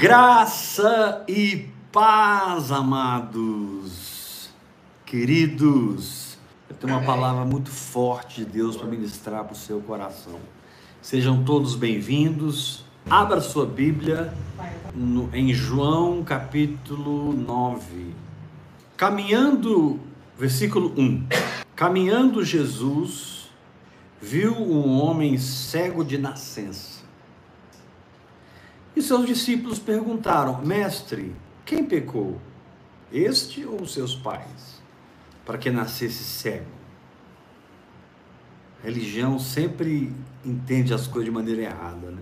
Graça e paz, amados, queridos. Eu tenho uma palavra muito forte de Deus para ministrar para o seu coração. Sejam todos bem-vindos. Abra sua Bíblia no, em João capítulo 9. Caminhando, versículo 1. Caminhando Jesus viu um homem cego de nascença. E seus discípulos perguntaram: Mestre, quem pecou? Este ou seus pais? Para que nascesse cego? A religião sempre entende as coisas de maneira errada, né?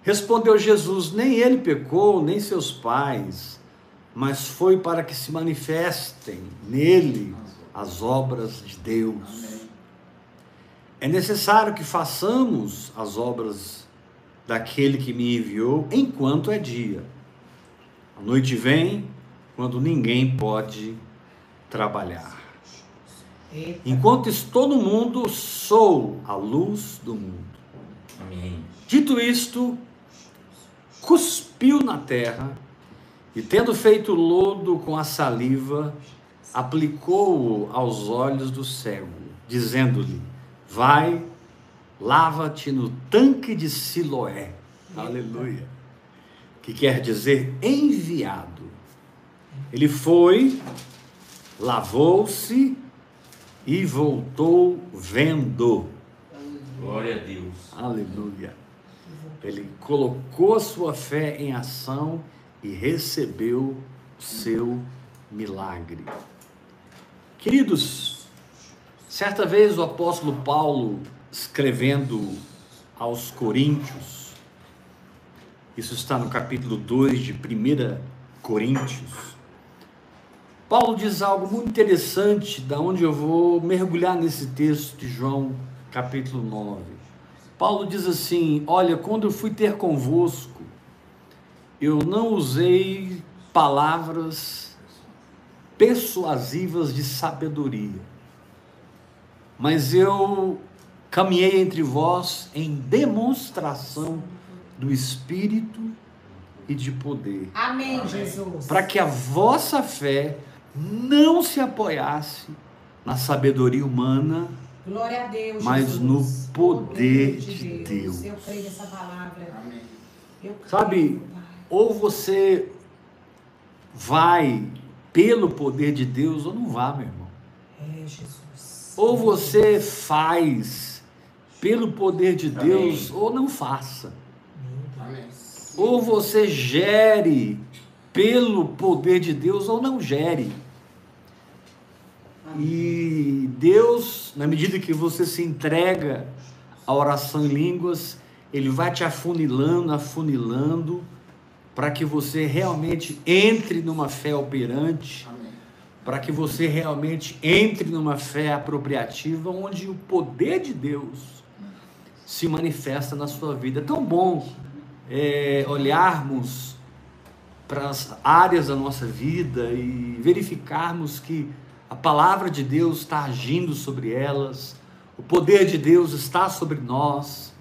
Respondeu Jesus: Nem ele pecou, nem seus pais, mas foi para que se manifestem nele as obras de Deus. É necessário que façamos as obras daquele que me enviou enquanto é dia. A noite vem quando ninguém pode trabalhar. Eita. Enquanto estou no mundo, sou a luz do mundo. Amém. Dito isto, cuspiu na terra e, tendo feito lodo com a saliva, aplicou-o aos olhos do cego, dizendo-lhe: Vai lava-te no tanque de Siloé. Aleluia. Que quer dizer enviado. Ele foi, lavou-se e voltou vendo. Glória a Deus. Aleluia. Ele colocou a sua fé em ação e recebeu o seu milagre. Queridos, certa vez o apóstolo Paulo escrevendo aos Coríntios, isso está no capítulo 2 de 1 Coríntios. Paulo diz algo muito interessante, da onde eu vou mergulhar nesse texto de João, capítulo 9. Paulo diz assim: Olha, quando eu fui ter convosco, eu não usei palavras persuasivas de sabedoria, mas eu caminhei entre vós em demonstração do Espírito e de poder. Amém, Jesus. Para que a vossa fé não se apoiasse na sabedoria humana, Glória a Deus, mas Jesus. no poder, de, Deus. Deus. Eu creio nessa palavra. Amém. Creio, Sabe, ou você vai pelo poder de Deus ou não vá, meu irmão. É, Jesus. Ou você faz pelo poder de Deus, Amém. ou não faça. Amém. Ou você gere pelo poder de Deus, ou não gere. Amém. E Deus, na medida que você se entrega à oração em línguas, Ele vai te afunilando, afunilando, para que você realmente entre numa fé operante, para que você realmente entre numa fé apropriativa, onde o poder de Deus se manifesta na sua vida. É tão bom é, olharmos para as áreas da nossa vida e verificarmos que a palavra de Deus está agindo sobre elas, o poder de Deus está sobre nós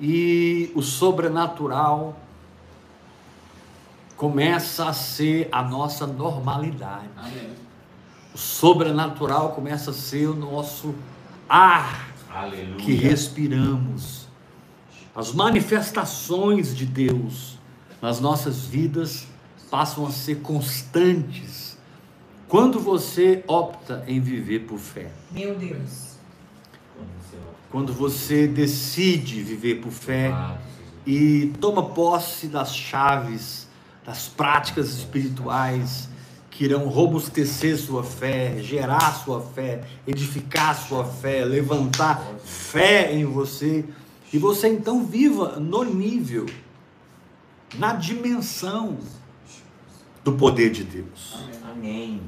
e o sobrenatural começa a ser a nossa normalidade. Amém. O sobrenatural começa a ser o nosso ar Aleluia. que respiramos. As manifestações de Deus nas nossas vidas passam a ser constantes quando você opta em viver por fé. Meu Deus. Quando você decide viver por fé e toma posse das chaves, das práticas espirituais que irão robustecer sua fé, gerar sua fé, edificar sua fé, levantar fé em você. E você então viva no nível, na dimensão do poder de Deus. Amém.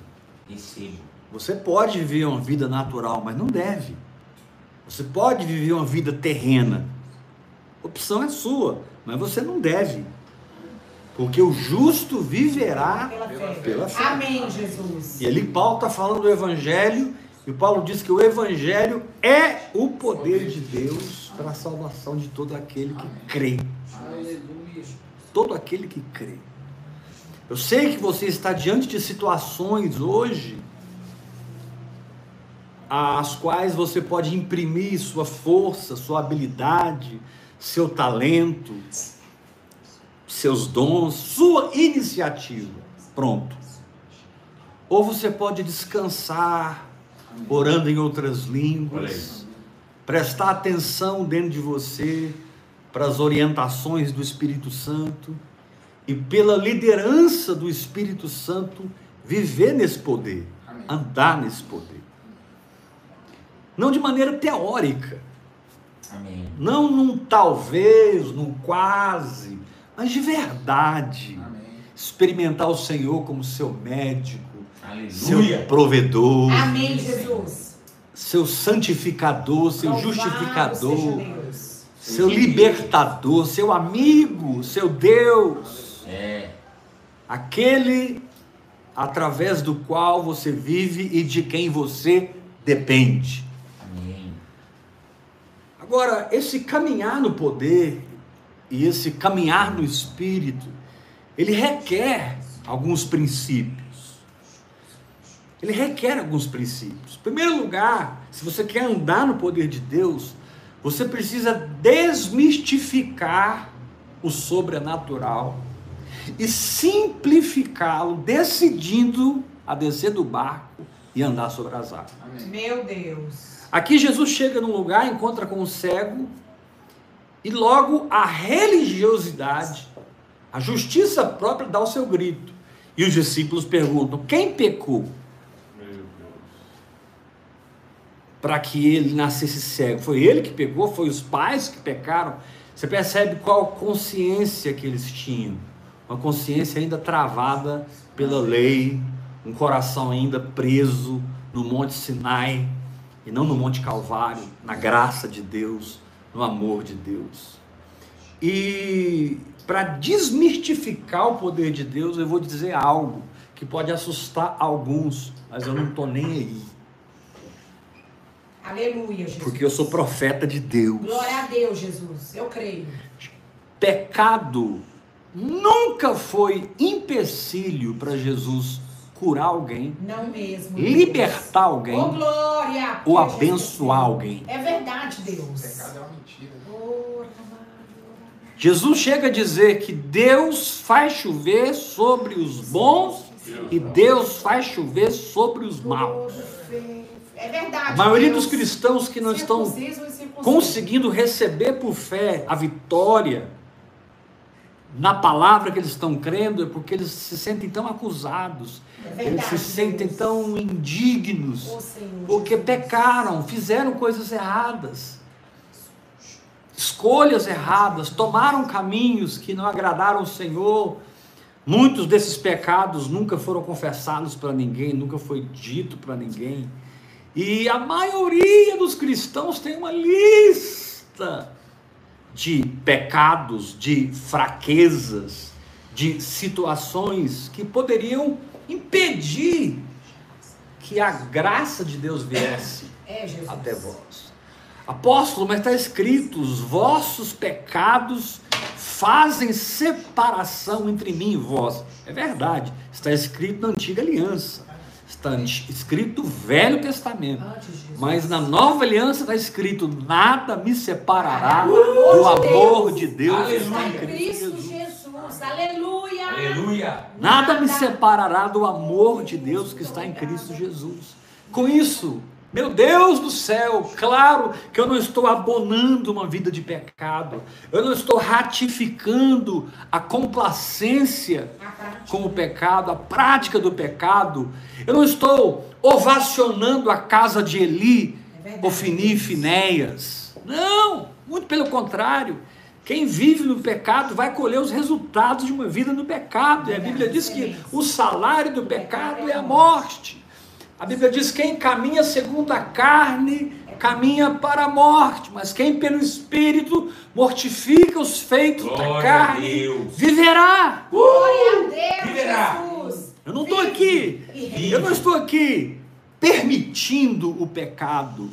Você pode viver uma vida natural, mas não deve. Você pode viver uma vida terrena. A opção é sua, mas você não deve. Porque o justo viverá pela fé. Pela fé. Amém, Jesus. E ali Paulo está falando do Evangelho, e Paulo diz que o Evangelho é o poder de Deus para a salvação de todo aquele que crê. Aleluia. todo aquele que crê. Eu sei que você está diante de situações hoje às quais você pode imprimir sua força, sua habilidade, seu talento, seus dons, sua iniciativa. Pronto. Ou você pode descansar, orando em outras línguas, prestar atenção dentro de você para as orientações do Espírito Santo e pela liderança do Espírito Santo viver nesse poder, Amém. andar nesse poder. Não de maneira teórica, Amém. não num talvez, num quase, mas de verdade. Amém. Experimentar o Senhor como seu médico, seu Aleluia. provedor, Amém, Jesus. seu santificador, seu Louvado justificador, seu libertador, seu amigo, seu Deus, É. aquele através do qual você vive e de quem você depende. Amém. Agora, esse caminhar no poder e esse caminhar no espírito, ele requer alguns princípios. Ele requer alguns princípios. Em primeiro lugar, se você quer andar no poder de Deus, você precisa desmistificar o sobrenatural e simplificá-lo, decidindo a descer do barco e andar sobre as águas. Meu Deus. Aqui Jesus chega num lugar, encontra com o cego, e logo a religiosidade, a justiça própria dá o seu grito. E os discípulos perguntam: quem pecou para que ele nascesse cego? Foi ele que pegou? Foi os pais que pecaram? Você percebe qual consciência que eles tinham? Uma consciência ainda travada pela lei, um coração ainda preso no Monte Sinai e não no Monte Calvário, na graça de Deus, no amor de Deus. E para desmistificar o poder de Deus, eu vou dizer algo que pode assustar alguns, mas eu não estou nem aí, Aleluia, Jesus. porque eu sou profeta de Deus. Glória a Deus, Jesus. Eu creio. Pecado nunca foi empecilho para Jesus curar alguém, Não mesmo. libertar Deus. alguém Oh, glória. ou abençoar Jesus. alguém. É verdade, Deus. Pecado é uma Jesus chega a dizer que Deus faz chover sobre os bons e Deus faz chover sobre os maus. É verdade. A maioria Deus. dos cristãos que não estão conseguindo receber por fé a vitória na palavra que eles estão crendo é porque eles se sentem tão acusados, É eles se sentem Deus. tão indignos, Oh, porque pecaram, fizeram coisas erradas, escolhas erradas, tomaram caminhos que não agradaram o Senhor. Muitos desses pecados nunca foram confessados para ninguém, nunca foi dito para ninguém. E a maioria dos cristãos tem uma lista de pecados, de fraquezas, de situações que poderiam impedir que a graça de Deus viesse É, até vós. Apóstolo, mas está escrito: os vossos pecados fazem separação entre mim e vós. É verdade, está escrito na antiga aliança, está escrito no Velho Testamento. Jesus. Mas na nova aliança está escrito: nada me separará Do do amor de amor Deus. de Deus. que Está está em Cristo Jesus. Jesus. Aleluia. Aleluia. Nada me separará do amor de Deus que está em Cristo Jesus. Com isso, meu Deus do céu, claro que eu não estou abonando uma vida de pecado, eu não estou ratificando a complacência com o pecado, a prática do pecado, eu não estou ovacionando a casa de Eli, É. Ofini e Finéias. Não, muito pelo contrário. Quem vive no pecado vai colher os resultados de uma vida no pecado. E a Bíblia diz que o salário do pecado é a morte. A Bíblia diz: quem caminha segundo a carne, caminha para a morte, mas quem pelo Espírito mortifica os feitos da Glória a carne, Deus. viverá. Glória a Deus, Viverá. Jesus. Eu não estou aqui, eu não estou aqui permitindo o pecado.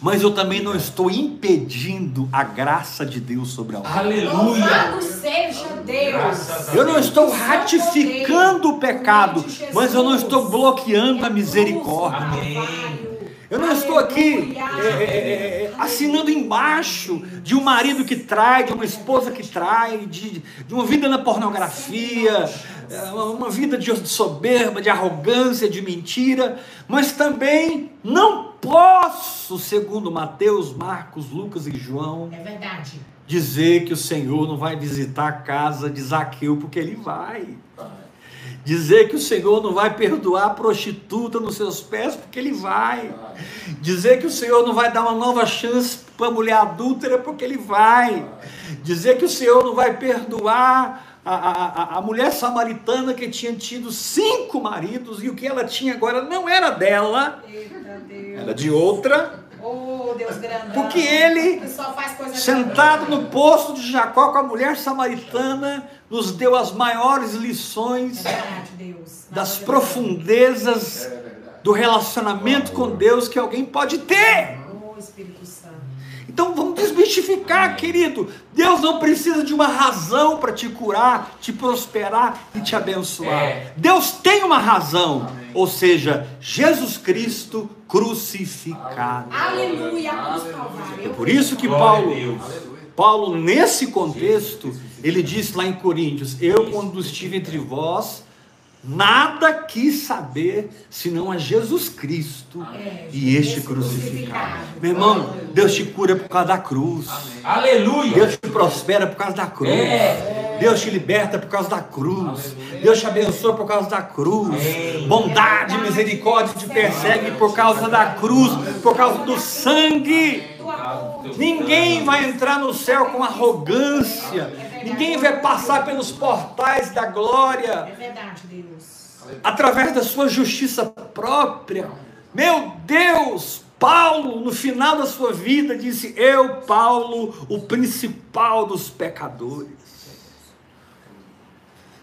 Mas eu também não estou impedindo a graça de Deus sobre alguém. Aleluia. Louvado seja Deus. Eu não estou ratificando o pecado, mas eu não estou bloqueando a misericórdia. Amém. Eu não estou aqui é, é, é, assinando embaixo de um marido que trai, de uma esposa que trai, de, de uma vida na pornografia, uma, vida de soberba, de arrogância, de mentira, mas também não posso, segundo Mateus, Marcos, Lucas e João, dizer que o Senhor não vai visitar a casa de Zaqueu, porque ele vai. Dizer que o Senhor não vai perdoar a prostituta nos seus pés, porque Ele vai. Dizer que o Senhor não vai dar uma nova chance para a mulher adúltera, porque Ele vai. Dizer que o Senhor não vai perdoar a, a, a- mulher samaritana que tinha tido cinco maridos e o que ela tinha agora não era dela, Eita Deus. era de outra. Oh, Deus grandão. Porque ele, Sentado grande. no poço de Jacó com a mulher samaritana, nos deu as maiores lições É verdade, Deus. das profundezas do relacionamento com Deus que alguém pode ter. Oh. Então vamos desmistificar, querido. Deus não precisa de uma razão para te curar, te prosperar e te abençoar. É. Deus tem uma razão, ou seja, Jesus Cristo crucificado. Aleluia. É por isso que Paulo. Paulo, nesse contexto, ele diz lá em Coríntios: Eu, quando estive entre vós, nada quis saber senão a Jesus Cristo É, e este crucificado. Meu irmão, Deus te cura por causa da cruz. Aleluia. Deus te prospera por causa da cruz. É. Deus te liberta por causa da cruz. Deus te abençoa por causa da cruz. Amém. Bondade misericórdia te persegue por causa da cruz, por causa do sangue. Ninguém vai entrar no céu com arrogância. Ninguém vai passar pelos portais da É glória Deus. através da sua justiça própria. Meu Deus, Paulo, no final da sua vida, disse: Eu, Paulo, o principal dos pecadores.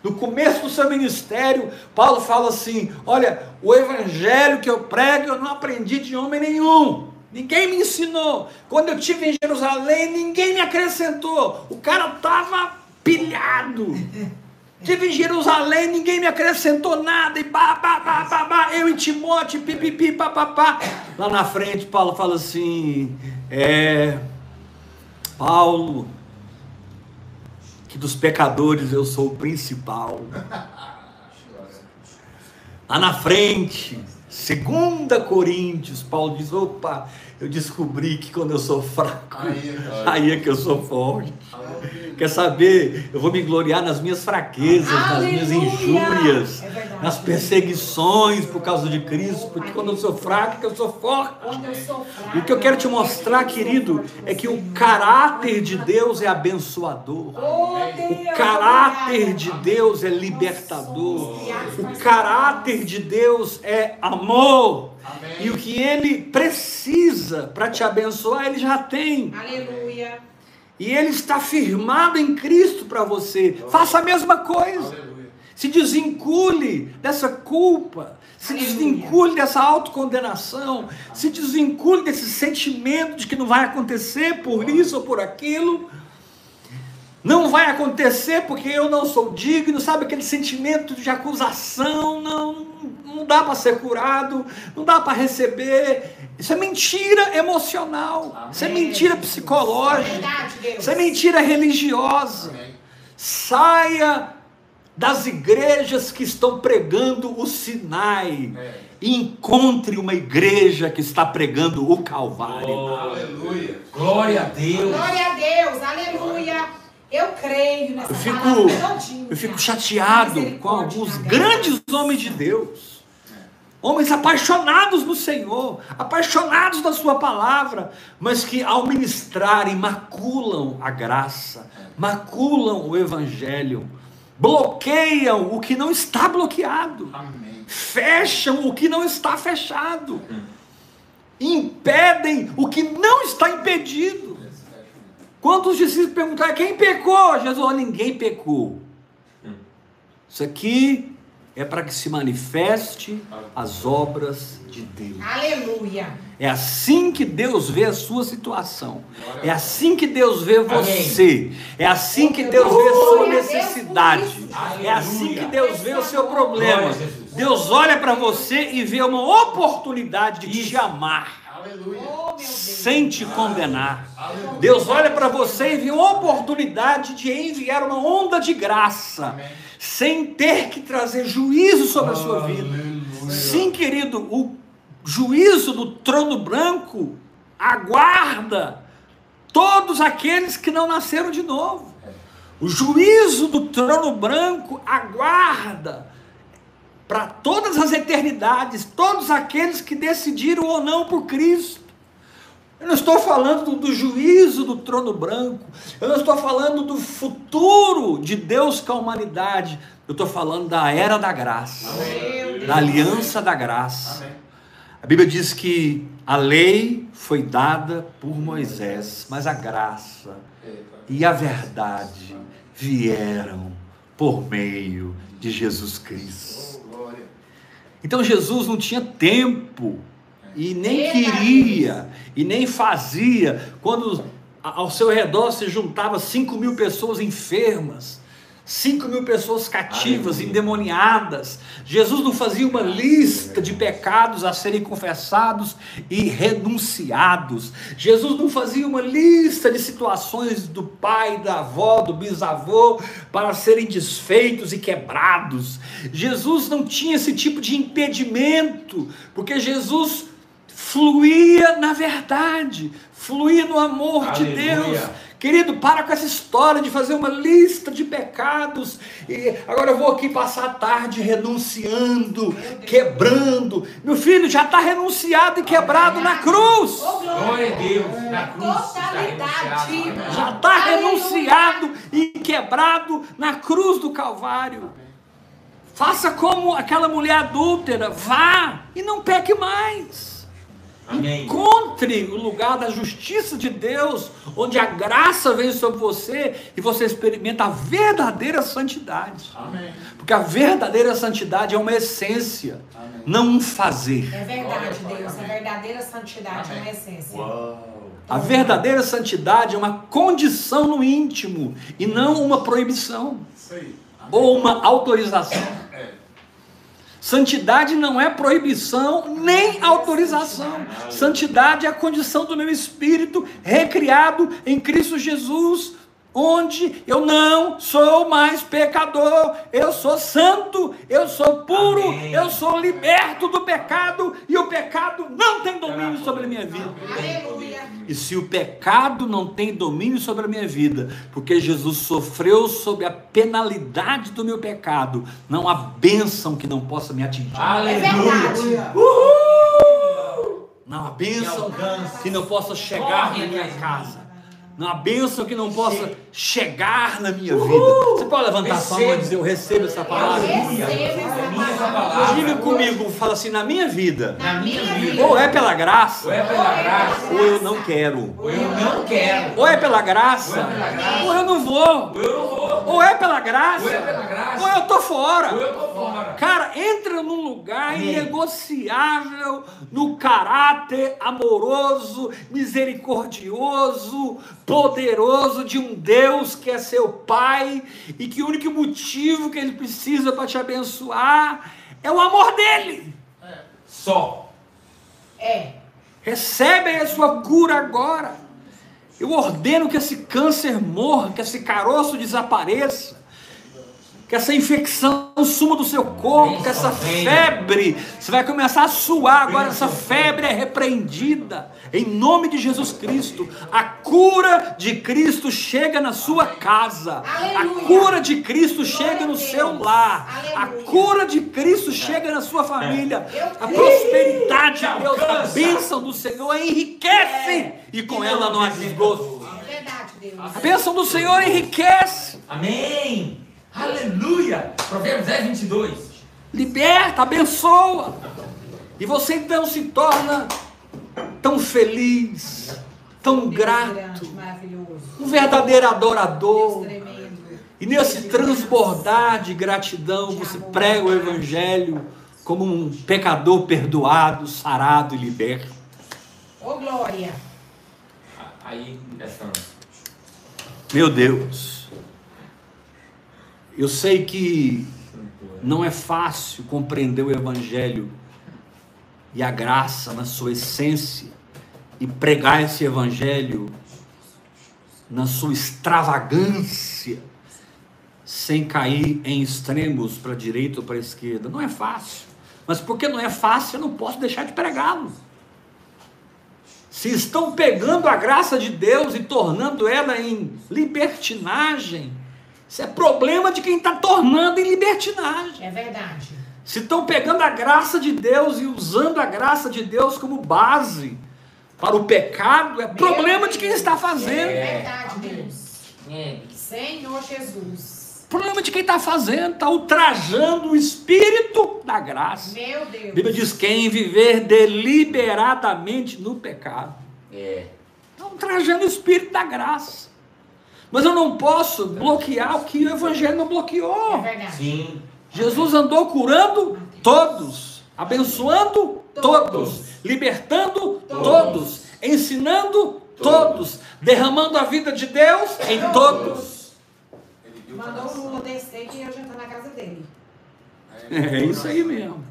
No começo do seu ministério, Paulo fala assim: Olha, o evangelho que eu prego eu não aprendi de homem nenhum. Ninguém me ensinou. Quando eu estive em Jerusalém, ninguém me acrescentou. O cara estava pilhado. Estive em Jerusalém, ninguém me acrescentou nada. E bah, bah, bah, bah, bah, eu e Timóteo, pipipi, papapá. Lá na frente, Paulo fala assim: É. Paulo, que dos pecadores eu sou o principal. Lá na frente, segunda Coríntios, Paulo diz: opa, eu descobri que quando eu sou fraco, Aí, é que eu sou forte. Quer saber? Eu vou me gloriar nas minhas fraquezas, nas minhas injúrias, É. nas perseguições por causa de Cristo, porque quando eu sou fraco, eu sou forte. O que eu quero te mostrar, querido, é que o caráter de Deus é abençoador. Oh, O caráter de Deus é libertador. O caráter de Deus é amor. E o que ele precisa para te abençoar, ele já tem. Aleluia. E ele está firmado em Cristo para você. Faça a mesma coisa. Se desvincule dessa culpa. Se desvincule dessa autocondenação. Se desvincule desse sentimento de que não vai acontecer por isso ou por aquilo. Não vai acontecer porque eu não sou digno, sabe aquele sentimento de acusação, não, não dá para ser curado, não dá para receber. Isso é mentira emocional, isso é mentira É psicológica, verdade, Deus. isso é mentira religiosa. Saia das igrejas que estão pregando o Sinai e encontre uma igreja que está pregando o Calvário. Oh, Aleluia. Glória a Deus. Glória a Deus, aleluia. Eu creio nessa Eu fico, palavra todinha. eu fico chateado com alguns graça. grandes homens de Deus, homens apaixonados no Senhor, apaixonados da Sua palavra, mas que ao ministrarem maculam a graça, maculam o Evangelho, bloqueiam o que não está bloqueado, Amém. fecham o que não está fechado, impedem o que não está impedido. Quando os discípulos perguntaram quem pecou, Jesus falou: ninguém pecou. Isso aqui é para que se manifeste as obras de Deus. Aleluia. É assim que Deus vê a sua situação. É assim que Deus vê você. É assim que Deus vê a sua necessidade. É assim que Deus vê o seu problema. Deus olha para você e vê uma oportunidade de te amar Oh, meu Deus. sem te condenar. Deus olha para você e vê uma oportunidade de enviar uma onda de graça, sem ter que trazer juízo sobre a sua vida. Sim, querido, o juízo do trono branco aguarda todos aqueles que não nasceram de novo. O juízo do trono branco aguarda para todas as eternidades, todos aqueles que decidiram ou não por Cristo. Eu não estou falando do, juízo do trono branco, eu não estou falando do futuro de Deus com a humanidade, eu estou falando da era da graça, da aliança da graça. A Bíblia diz que a lei foi dada por Moisés, mas a graça e a verdade vieram por meio de Jesus Cristo. Então Jesus não tinha tempo e nem queria e nem fazia quando ao seu redor se juntava 5 mil pessoas enfermas, 5 mil pessoas cativas, Aleluia. endemoniadas. Jesus não fazia uma lista de pecados a serem confessados e renunciados. Jesus não fazia uma lista de situações do pai, da avó, do bisavô para serem desfeitos e quebrados. Jesus não tinha esse tipo de impedimento, porque Jesus fluía na verdade, fluía no amor de Aleluia. Deus. Querido, para com essa história de fazer uma lista de pecados. E agora eu vou aqui passar a tarde renunciando, quebrando. Meu filho já está renunciado e quebrado na cruz. Oh, glória. A Deus. Na cruz. Já está renunciado e quebrado na cruz do Calvário. Faça como aquela mulher adúltera, vá e não peque mais. Amém. Encontre o lugar da justiça de Deus, onde a graça vem sobre você e você experimenta a verdadeira santidade. Amém. Porque a verdadeira santidade é uma essência, não um fazer. É verdade, Deus. A verdadeira santidade é uma essência. A verdadeira santidade é uma condição no íntimo e não uma proibição ou uma autorização. Santidade não é proibição nem autorização. Santidade é a condição do meu espírito recriado em Cristo Jesus, onde eu não sou mais pecador, eu sou santo, eu sou puro, Amém. eu sou liberto do pecado e o pecado não tem domínio sobre a minha vida. Aleluia. E se o pecado não tem domínio sobre a minha vida, porque Jesus sofreu sob a penalidade do meu pecado, não há bênção que não possa me atingir. É Aleluia. verdade. Não há bênção Que não possa chegar na minha casa. Há bênção que não possa chegar na minha vida. Você pode levantar sua mão e dizer: Eu recebo essa palavra? Receba essa palavra. Diga comigo, fala assim: Na minha vida, Na minha vida. ou é pela graça, Ou é pela graça, ou eu não quero. ou eu não quero. Ou é pela graça, Ou é pela graça. ou eu não vou. Ou eu não vou. Ou é pela graça, Ou é pela graça. ou eu tô fora. Ou eu tô fora. Cara, entra num lugar Amém. inegociável no caráter amoroso, misericordioso, poderoso de um Deus que é seu Pai e que o único motivo que ele precisa para te abençoar é o amor dele. Só. É. Recebe a sua cura agora. Eu ordeno que esse câncer morra, que esse caroço desapareça, que essa infecção suma do seu corpo, que essa febre, você vai começar a suar agora, essa febre é repreendida, em nome de Jesus Cristo. A cura de Cristo chega na sua casa, a cura de Cristo chega no a seu lar, a cura de Cristo chega na sua família, a prosperidade de Deus, a bênção do Senhor enriquece e com ela não há desgosto. É. A bênção do Senhor enriquece, Amém. Aleluia. Provérbios 10, 22. liberta, abençoa. E você então se torna tão feliz, tão Deus grato, grande, maravilhoso. um verdadeiro adorador. E nesse transbordar de gratidão, você prega o Evangelho como um pecador perdoado, sarado e liberto. Ô, glória. Aí. Meu Deus, eu sei que não é fácil compreender o Evangelho e a graça na sua essência e pregar esse Evangelho na sua extravagância, sem cair em extremos para a direita ou para a esquerda. Não é fácil. Mas porque não é fácil, eu não posso deixar de pregá-lo. Se estão pegando a graça de Deus e tornando ela em libertinagem, isso é problema de quem está tornando em libertinagem. É verdade. Se estão pegando a graça de Deus e usando a graça de Deus como base para o pecado, é problema de quem está É fazendo. verdade, Deus. É. Senhor Jesus. Problema de quem está fazendo, está ultrajando o espírito da graça. Meu A Deus. Bíblia diz: quem viver deliberadamente no pecado, É. está ultrajando o espírito da graça. Mas eu não posso bloquear o que o Evangelho não É bloqueou. verdade. Sim. Jesus andou curando todos, abençoando todos, libertando todos, ensinando todos, derramando a vida de Deus em todos. Mandou o. Lula descer que eu jantar na casa dele. É isso aí mesmo.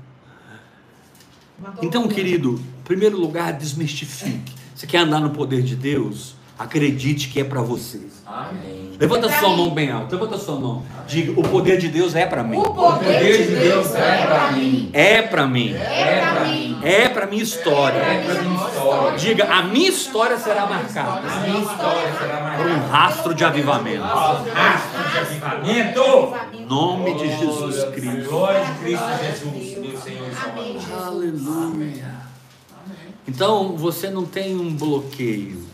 Então, querido, em primeiro lugar, desmistifique. Você quer andar no poder de Deus? Acredite que é para você. Amém. Levanta É sua mim. mão bem alta. Levanta sua mão. Diga: o poder de Deus é para mim. O poder de Deus é pra mim. É para mim. É pra mim. É para minha história. É pra minha história. Diga: a minha história será marcada A minha história será por marcada. um rastro de avivamento. Rastro de avivamento. Em nome de Jesus Cristo. Glória de Cristo Jesus, meu Senhor e Amém, Salvador. Aleluia. Então você não tem um bloqueio.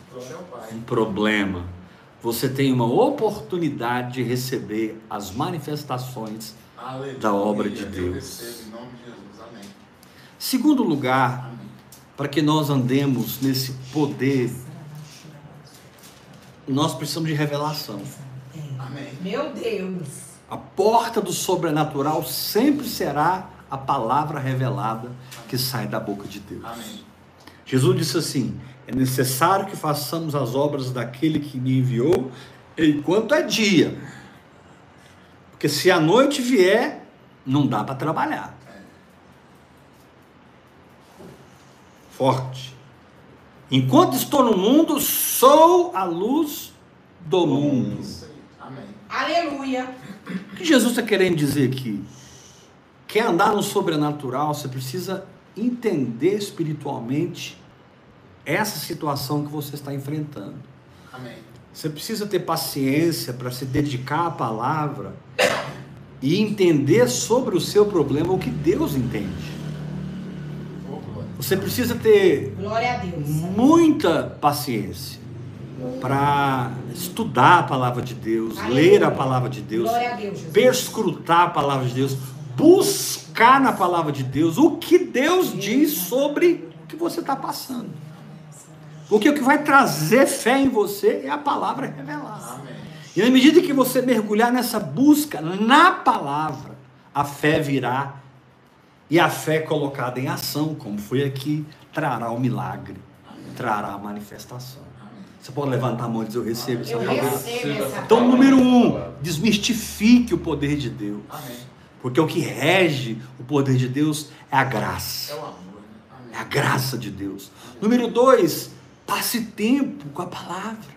Um problema. Você tem uma oportunidade de receber as manifestações Aleluia. da obra de Eu Deus. recebo em nome de Jesus. Amém. Segundo lugar, para que nós andemos nesse poder, nós precisamos de revelação. Amém. Meu Deus. A porta do sobrenatural sempre será a palavra revelada que sai da boca de Deus. Amém. Jesus disse assim: é necessário que façamos as obras daquele que me enviou enquanto é dia. Porque se a noite vier, não dá para trabalhar. Forte. Enquanto estou no mundo, sou a luz do mundo. Amém. Aleluia. O que Jesus está querendo dizer aqui? Quer andar no sobrenatural, você precisa entender espiritualmente essa situação que você está enfrentando. Amém. Você precisa ter paciência para se dedicar à palavra e entender sobre o seu problema o que Deus entende. Você precisa ter muita paciência para estudar a palavra de Deus, Aleluia. ler a palavra de Deus, a Deus, perscrutar a palavra de Deus, buscar na palavra de Deus o que Deus diz sobre o que você está passando. Porque o que vai trazer fé em você é a palavra revelada. Amém. E na medida que você mergulhar nessa busca na palavra, a fé virá. E a fé colocada em ação, como foi aqui, trará o milagre, trará a manifestação. Você pode levantar a mão e dizer: Eu recebo essa palavra. Então, número um, desmistifique o poder de Deus. Amém. Porque o que rege o poder de Deus é a graça. É o amor? É a Amém. graça de Deus. Número dois, passe tempo com a palavra,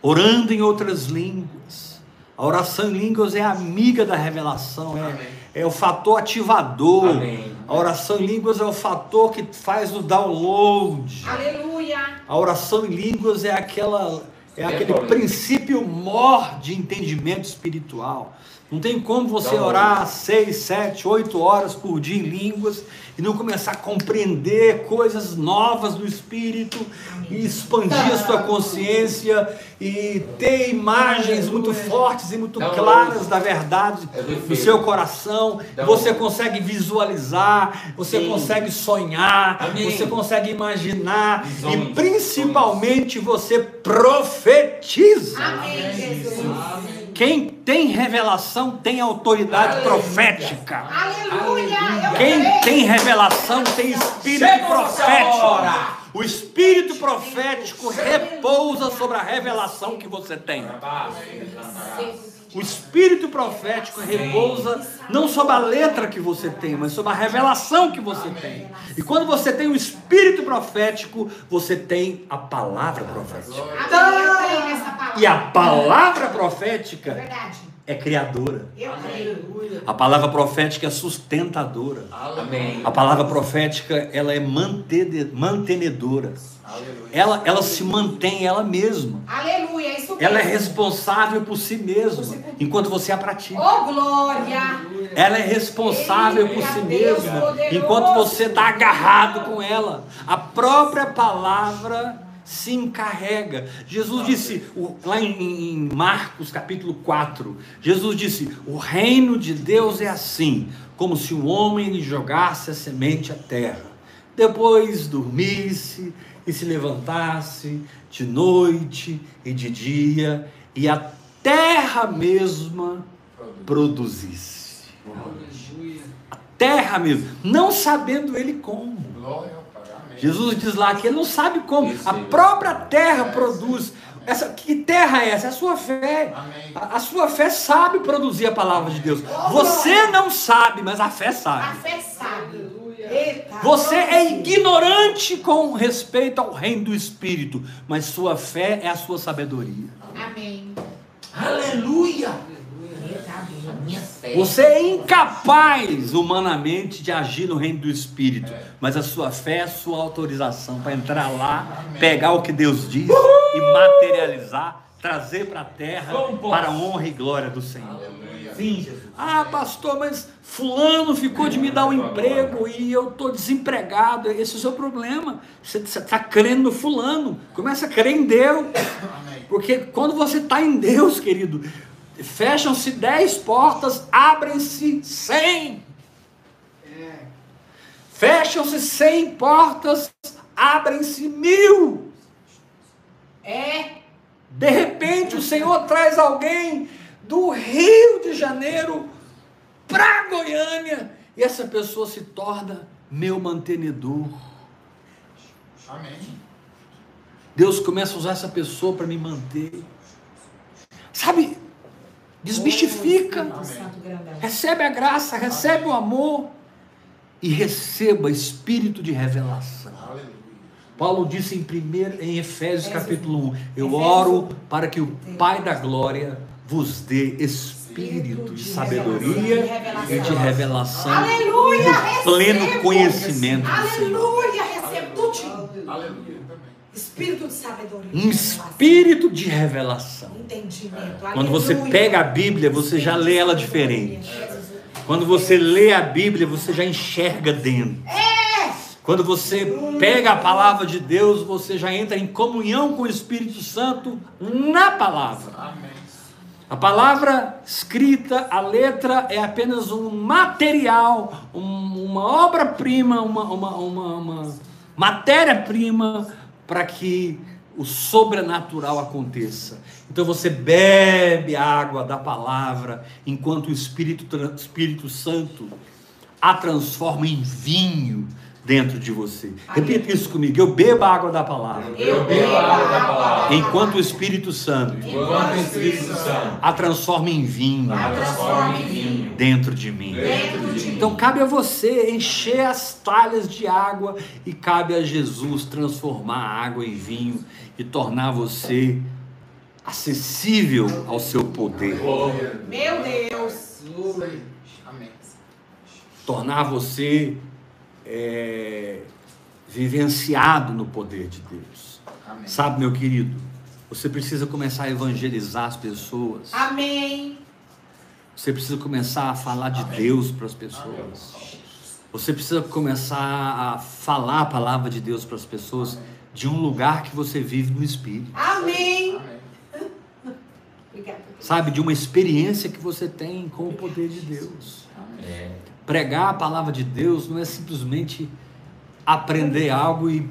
orando em outras línguas. A oração em línguas é amiga da revelação, é, é o fator ativador. Amém. A oração em línguas é o fator que faz o download. Aleluia. A oração em línguas é aquela é aquele princípio mor de entendimento espiritual. Não tem como você Download. orar seis, sete, oito horas por dia em línguas e não começar a compreender coisas novas do Espírito e expandir a sua consciência e ter imagens muito fortes e muito claras da verdade É do no seu coração. Você consegue visualizar, você consegue sonhar, Amém. você consegue imaginar e principalmente você profetiza. Amém, Jesus. Quem tem revelação tem autoridade profética. Aleluia. Quem tem revelação tem espírito Chegou essa profético. O espírito profético repousa sobre a revelação que você tem. O espírito profético repousa não sobre a letra que você tem, mas sobre a revelação que você tem. E quando você tem o espírito profético, você tem a palavra profética. E a palavra profética Verdade. É criadora. A palavra profética é sustentadora. Amém. A palavra profética, ela é mantenedora. Ela, ela se mantém ela mesma. Aleluia. é Isso mesmo. Ela é responsável por si mesma, enquanto você a pratica. Oh, glória. Ela é responsável por si mesma, enquanto você está agarrado com ela. A própria palavra se encarrega. Jesus disse, o- lá em, em Marcos capítulo 4, Jesus disse: O reino de Deus é assim, como se um homem lhe jogasse a semente à terra, depois dormisse e se levantasse de noite e de dia, e a terra mesma produzisse. A terra mesmo, não sabendo ele como. Glória. Jesus diz lá que ele não sabe como. Isso, A própria terra produz. Essa, que terra é essa? É a sua fé. A, a sua fé sabe produzir a palavra de Deus. Você não sabe, mas a fé A sabe. fé sabe. Você é ignorante com respeito ao reino do Espírito, mas sua fé é a sua sabedoria. Amém. Aleluia. Você é incapaz humanamente de agir no reino do Espírito, mas a sua fé é a sua autorização para entrar lá, pegar o que Deus diz e materializar, trazer para a terra para a honra e glória do Senhor. Sim, Jesus. Ah, pastor, mas fulano ficou de me dar um emprego e eu estou desempregado. Esse é o seu problema. Você está crendo no fulano. Começa a crer em Deus. Porque quando você está em Deus, querido, fecham-se dez portas, abrem-se cem. Fecham-se cem portas, abrem-se mil. É. De repente o Senhor traz alguém do Rio de Janeiro para Goiânia e essa pessoa se torna meu mantenedor. Amém. Deus começa a usar essa pessoa para me manter. Sabe? Desmistifica. Recebe a graça, recebe o amor e receba espírito de revelação. Paulo disse em, primeiro, em Efésios capítulo 1: Eu oro para que o Pai da glória vos dê espírito de sabedoria e de revelação, Aleluia. no pleno recebo. conhecimento. Aleluia. Recebo tudinho. Aleluia. Espírito de sabedoria. Um espírito de revelação. Entendimento. Quando você pega a Bíblia, você já lê ela diferente. Quando você lê a Bíblia, você já enxerga dentro. Quando você pega a palavra de Deus, você já entra em comunhão com o Espírito Santo na palavra. A palavra escrita, a letra é apenas um material, um- uma obra-prima, uma, uma, uma, uma matéria-prima para que o sobrenatural aconteça. Então você bebe a água da palavra, enquanto o Espírito, Espírito Santo a transforma em vinho dentro de você. Repita isso comigo. Eu bebo a água da palavra, Eu bebo a água da palavra. enquanto o Espírito Santo Enquanto o Espírito Santo a transforma em vinho a transforma em vinho dentro de mim. dentro de mim. Então cabe a você encher as talhas de água e cabe a Jesus transformar a água em vinho e tornar você acessível ao seu poder, Meu Deus. Amém. tornar você é, vivenciado no poder de Deus. Amém. Sabe, meu querido, você precisa começar a evangelizar as pessoas. Amém. Você precisa começar a falar de Deus para as pessoas. Você precisa começar a falar a palavra de Deus para as pessoas de um lugar que você vive no Espírito. Amém. Amém. Sabe, de uma experiência que você tem com o poder de Deus. É. Pregar a palavra de Deus não é simplesmente aprender algo e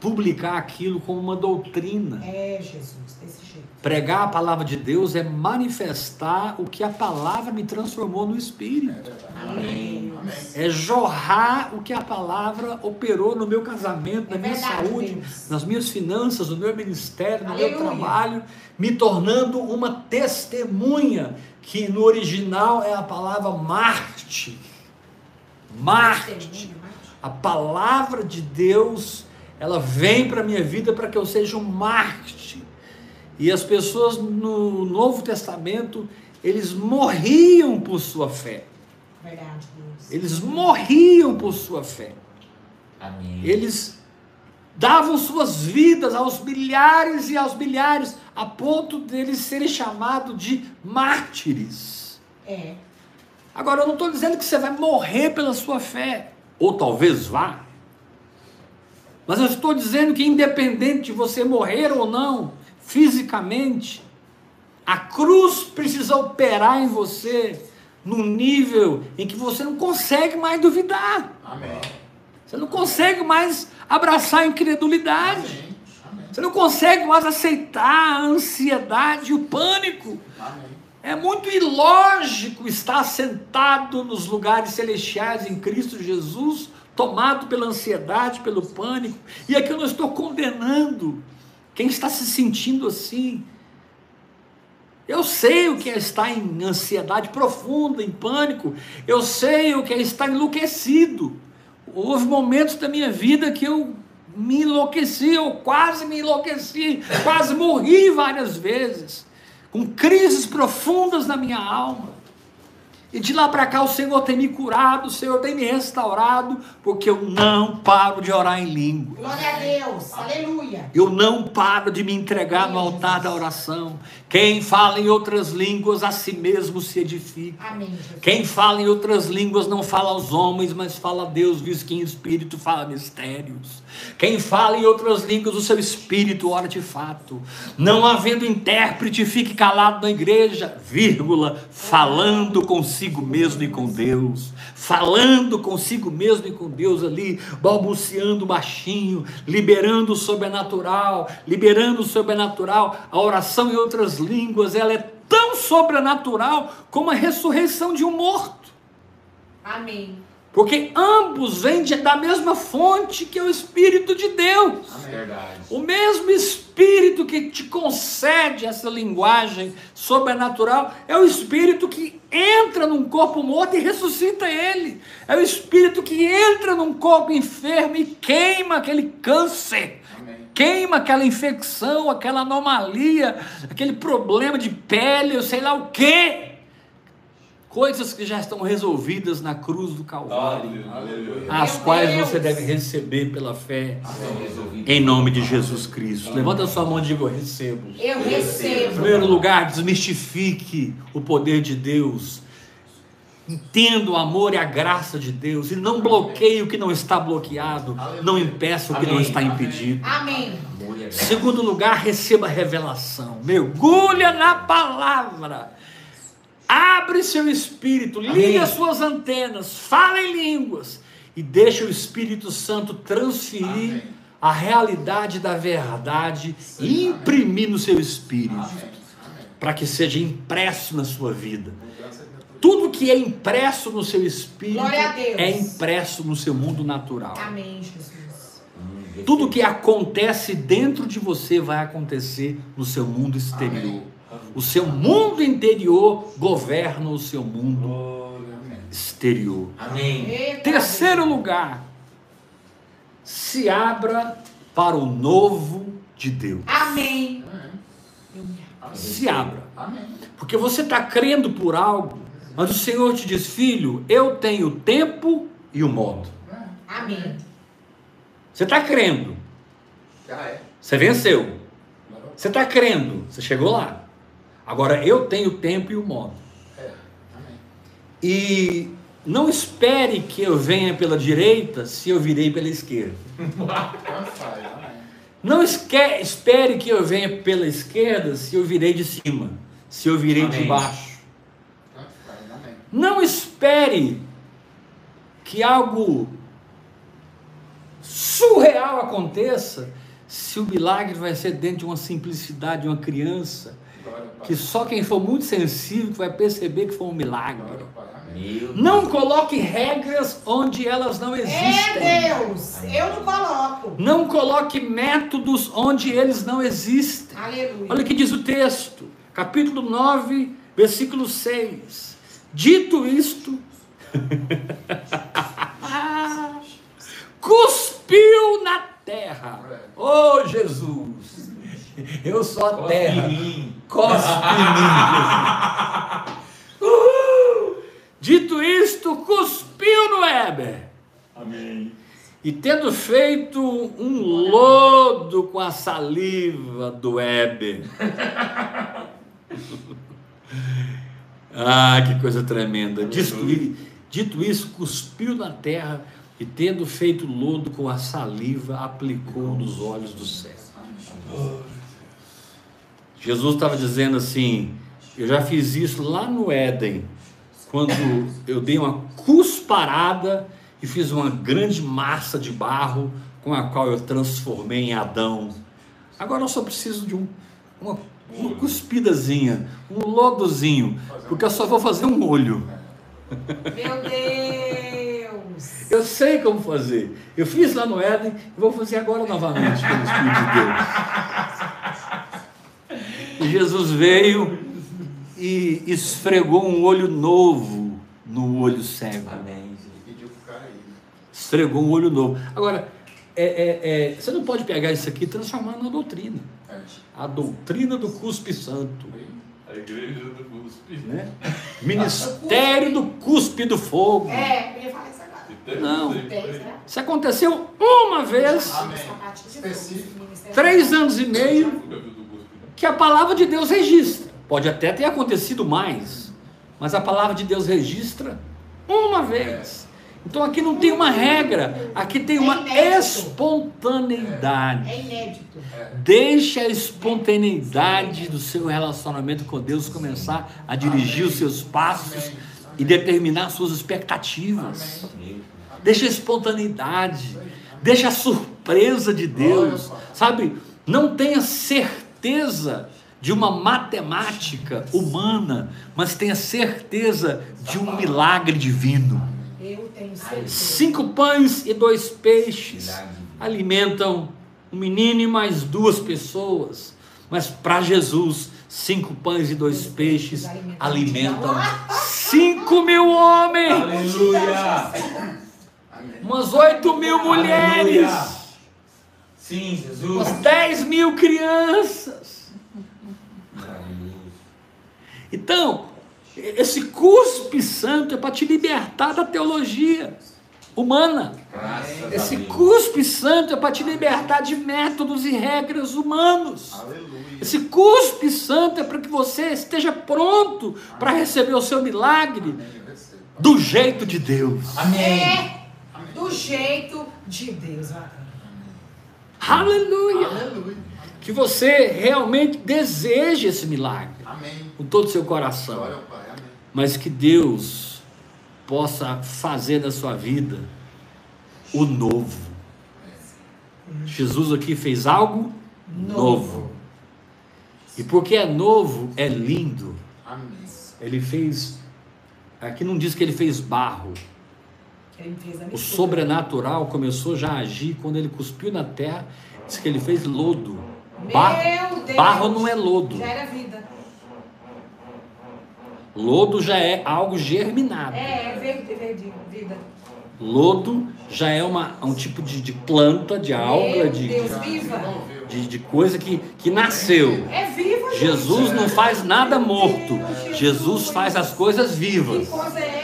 publicar aquilo como uma doutrina. É, Jesus, desse jeito. Pregar a palavra de Deus é manifestar o que a palavra me transformou no espírito. Amém. Amém. É jorrar o que a palavra operou no meu casamento, na É minha verdade, saúde, Deus. nas minhas finanças, no meu ministério, no meu Aleluia. trabalho, me tornando uma testemunha, que no original é a palavra Marte. Marte. A palavra de Deus, ela vem para a minha vida para que eu seja um Marte. E as pessoas no Novo Testamento, eles morriam por sua fé. Verdade, Deus. Eles morriam por sua fé. Amém. Eles davam suas vidas aos milhares e aos milhares, a ponto deles serem chamados de mártires. É. Agora, eu não estou dizendo que você vai morrer pela sua fé, ou talvez vá. Mas eu estou dizendo que, independente de você morrer ou não, fisicamente, a cruz precisa operar em você num nível em que você não consegue mais duvidar. Amém. Você não consegue mais abraçar a incredulidade. Amém. Amém. Você não consegue mais aceitar a ansiedade e o pânico. É muito ilógico estar sentado nos lugares celestiais em Cristo Jesus, tomado pela ansiedade, pelo pânico. E aqui eu não estou condenando quem está se sentindo assim. Eu sei o que é estar em ansiedade profunda, em pânico. Eu sei o que é estar enlouquecido. Houve momentos da minha vida que eu me enlouqueci, eu quase me enlouqueci, quase morri várias vezes, com crises profundas na minha alma. E de lá para cá o Senhor tem me curado, o Senhor tem me restaurado, porque eu não paro de orar em língua. Glória a Deus. Aleluia. Eu não paro de me entregar no altar da oração. Quem fala em outras línguas a si mesmo se edifica. Amém, Jesus. Quem fala em outras línguas não fala aos homens, mas fala a Deus, visto que em espírito fala mistérios. Quem fala em outras línguas, o seu espírito ora de fato. Não havendo intérprete, fique calado na igreja, vírgula, falando consigo mesmo e com Deus. Falando consigo mesmo e com Deus ali, balbuciando baixinho, liberando o sobrenatural, liberando o sobrenatural. A oração em outras línguas, ela é tão sobrenatural como a ressurreição de um morto. Amém. Porque ambos vêm de- da mesma fonte que é o Espírito de Deus. Verdade. O mesmo Espírito que te concede essa linguagem sobrenatural é o Espírito que entra num corpo morto e ressuscita ele. É o Espírito que entra num corpo enfermo e queima aquele câncer. Amém. Queima aquela infecção, aquela anomalia, aquele problema de pele, eu sei lá o quê. Coisas que já estão resolvidas na cruz do Calvário Aleluia. as Meu quais Deus. você deve receber pela fé, em nome de Jesus Cristo. Levanta a sua mão e diga: Eu recebo. Eu Em recebo. primeiro lugar, desmistifique o poder de Deus. Entenda o amor e a graça de Deus e não bloqueie o que não está bloqueado, não impeça o que não está impedido. Amém. Segundo lugar, receba a revelação. Mergulha na palavra. Abre seu espírito, liga Amém. as suas antenas, fala em línguas e deixa o Espírito Santo transferir Amém. a realidade da verdade e imprimir no seu espírito, Amém. Amém. para que seja impresso na sua vida. Tudo que é impresso no seu espírito é impresso no seu mundo natural. Amém, Jesus. Tudo que acontece dentro de você vai acontecer no seu mundo exterior. O seu mundo interior governa o seu mundo exterior. Amém. Terceiro lugar, se abra para o novo de Deus. Amém. Se abra. Amém. Porque você está crendo por algo, mas o Senhor te diz, filho, eu tenho o tempo e o modo. Amém. Você está crendo, Já é. você venceu. Você está crendo, você chegou lá. Agora eu tenho o tempo e o modo. É. E não espere que eu venha pela direita se eu virei pela esquerda. Não esque- espere que eu venha pela esquerda se eu virei de cima, se eu virei de Amém. baixo. Faz. Amém. Não espere que algo surreal aconteça, se o milagre vai ser dentro de uma simplicidade de uma criança. Que só quem for muito sensível que vai perceber que foi um milagre. Não coloque regras onde elas não existem. É Deus. Eu não coloco. Não coloque métodos onde eles não existem. Aleluia. Olha o que diz o texto, capítulo 9, versículo 6. Dito isto, cuspiu na terra. Oh Jesus, eu sou a Cospe terra. em mim. Cospe em mim. Uhul! Dito isto, cuspiu no Éber. Amém. E tendo feito um lodo com a saliva do Éber. ah, que coisa tremenda. Dito, dito isso, cuspiu na terra e tendo feito lodo com a saliva, aplicou nos olhos do céu. Jesus estava dizendo assim: Eu já fiz isso lá no Éden, quando eu dei uma cusparada e fiz uma grande massa de barro com a qual eu transformei em Adão. Agora eu só preciso de um, uma, uma cuspidazinha, um lodozinho, porque eu só vou fazer um olho. Meu Deus. Eu sei como fazer. Eu fiz lá no Éden e vou fazer agora novamente pelo Espírito de Deus. Jesus veio e esfregou um olho novo no olho cego. Amém. Aí. Esfregou um olho novo. Agora, é, é, é, você não pode pegar isso aqui e transformar numa doutrina. É. A doutrina do cuspe santo. A igreja do cuspe. Né? Ministério do cuspe do fogo. É, eu ia falar isso agora. Não. Né? Isso aconteceu uma vez, Amém. Três anos e meio, que a palavra de Deus registra. Pode até ter acontecido mais, mas a palavra de Deus registra uma vez. Então aqui não tem uma regra, aqui tem uma espontaneidade. É inédito. Deixe a espontaneidade do seu relacionamento com Deus começar a dirigir os seus passos e determinar suas expectativas. Deixa a espontaneidade, deixa a surpresa de Deus, sabe? Não tenha certeza de uma matemática humana, mas tenha certeza de um milagre divino. Certeza. Cinco pães e dois peixes alimentam um menino e mais duas pessoas. Mas para Jesus, cinco pães e dois peixes alimentam cinco mil homens, Aleluia. Umas oito mil mulheres, Aleluia. Sim, Jesus. umas dez mil crianças. Então, esse cuspe santo é para te libertar da teologia humana. Graças Esse cuspe santo é para te libertar de métodos e regras humanos. Aleluia. Esse cuspe santo é para que você esteja pronto para receber o seu milagre do jeito de Deus. Amém. É do jeito de Deus. Aleluia! Aleluia. Que você realmente deseje esse milagre Amém. com todo o seu coração, Glória mas que Deus possa fazer na sua vida o novo. Jesus aqui fez algo novo. E porque é novo, é lindo. Amém. Ele fez. Aqui não diz que ele fez barro. O sobrenatural começou já a agir quando ele cuspiu na terra. Diz que ele fez lodo. Meu Barro, Deus. barro não é lodo. Já era vida. Lodo já é algo germinado. É, é verde, verde, vida. Lodo já é uma, um tipo de, de planta, de alga, de, de, de, de coisa que, que nasceu. É viva. Jesus não faz nada morto. Jesus faz as coisas Que vivas. coisa é?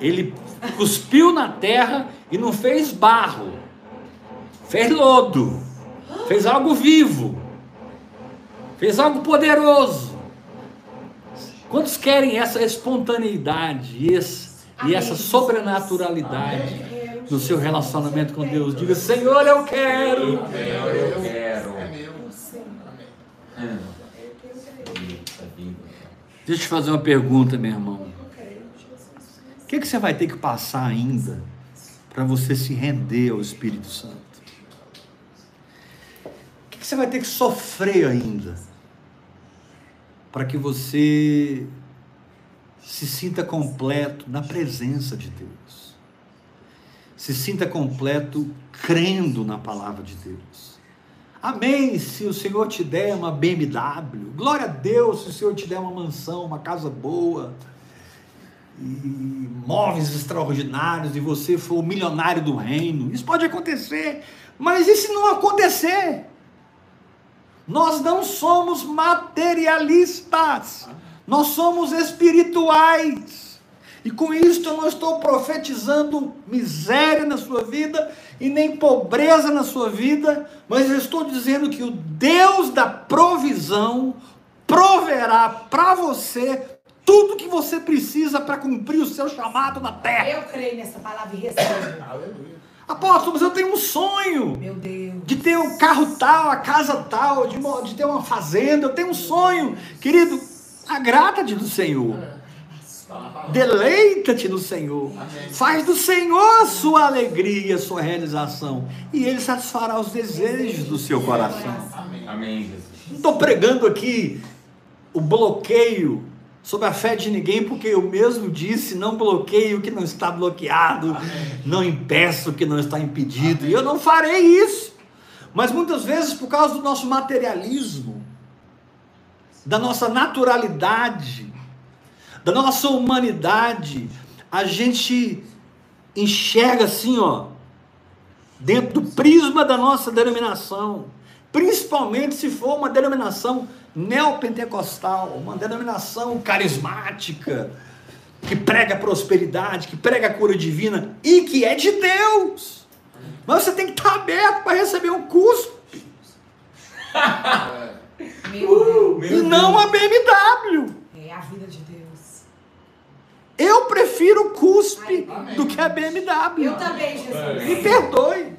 Ele cuspiu na terra e não fez barro, fez lodo, fez algo vivo, fez algo poderoso. Quantos querem essa espontaneidade e, esse- e essa sobrenaturalidade no seu relacionamento com Deus? Diga, Senhor, eu quero. Eu quero, eu quero. É meu. Amém. Eita vida. Deixa eu te fazer uma pergunta, meu irmão. O que, que você vai ter que passar ainda para você se render ao Espírito Santo. O que que você vai ter que sofrer ainda para que você se sinta completo na presença de Deus? Se sinta completo crendo na palavra de Deus. Amém. Se o Senhor te der uma BMW, glória a Deus se o Senhor te der uma mansão, uma casa boa, e móveis extraordinários, e você for o milionário do reino. Isso pode acontecer. Mas e se não acontecer? Nós não somos materialistas, nós somos espirituais. E com isso eu não estou profetizando miséria na sua vida e nem pobreza na sua vida, mas eu estou dizendo que o Deus da provisão proverá para você tudo que você precisa para cumprir o seu chamado na terra. Eu creio nessa palavra e recebo. Aleluia. Apóstolo, mas eu tenho um sonho Meu Deus. de ter um carro tal, a casa tal, de, de ter uma fazenda. Eu tenho um sonho, querido. Agrada-te do Senhor. Deleita-te no Senhor. Faz do Senhor a sua alegria, a sua realização. E Ele satisfará os desejos do seu coração. Amém, Jesus. Não estou pregando aqui o bloqueio sobre a fé de ninguém, porque eu mesmo disse: não bloqueio o que não está bloqueado, não impeço o que não está impedido. E eu não farei isso. Mas muitas vezes, por causa do nosso materialismo, da nossa naturalidade, da nossa humanidade, a gente enxerga assim, ó, dentro do prisma da nossa denominação, principalmente se for uma denominação neopentecostal, uma denominação carismática, que prega prosperidade, que prega a cura divina e que é de Deus. Mas você tem que estar aberto para receber um cuspe Deus. e não a BMW. É a vida de Deus. Eu prefiro o cuspe Ai, do que a BMW. Eu também, Jesus. Me perdoe.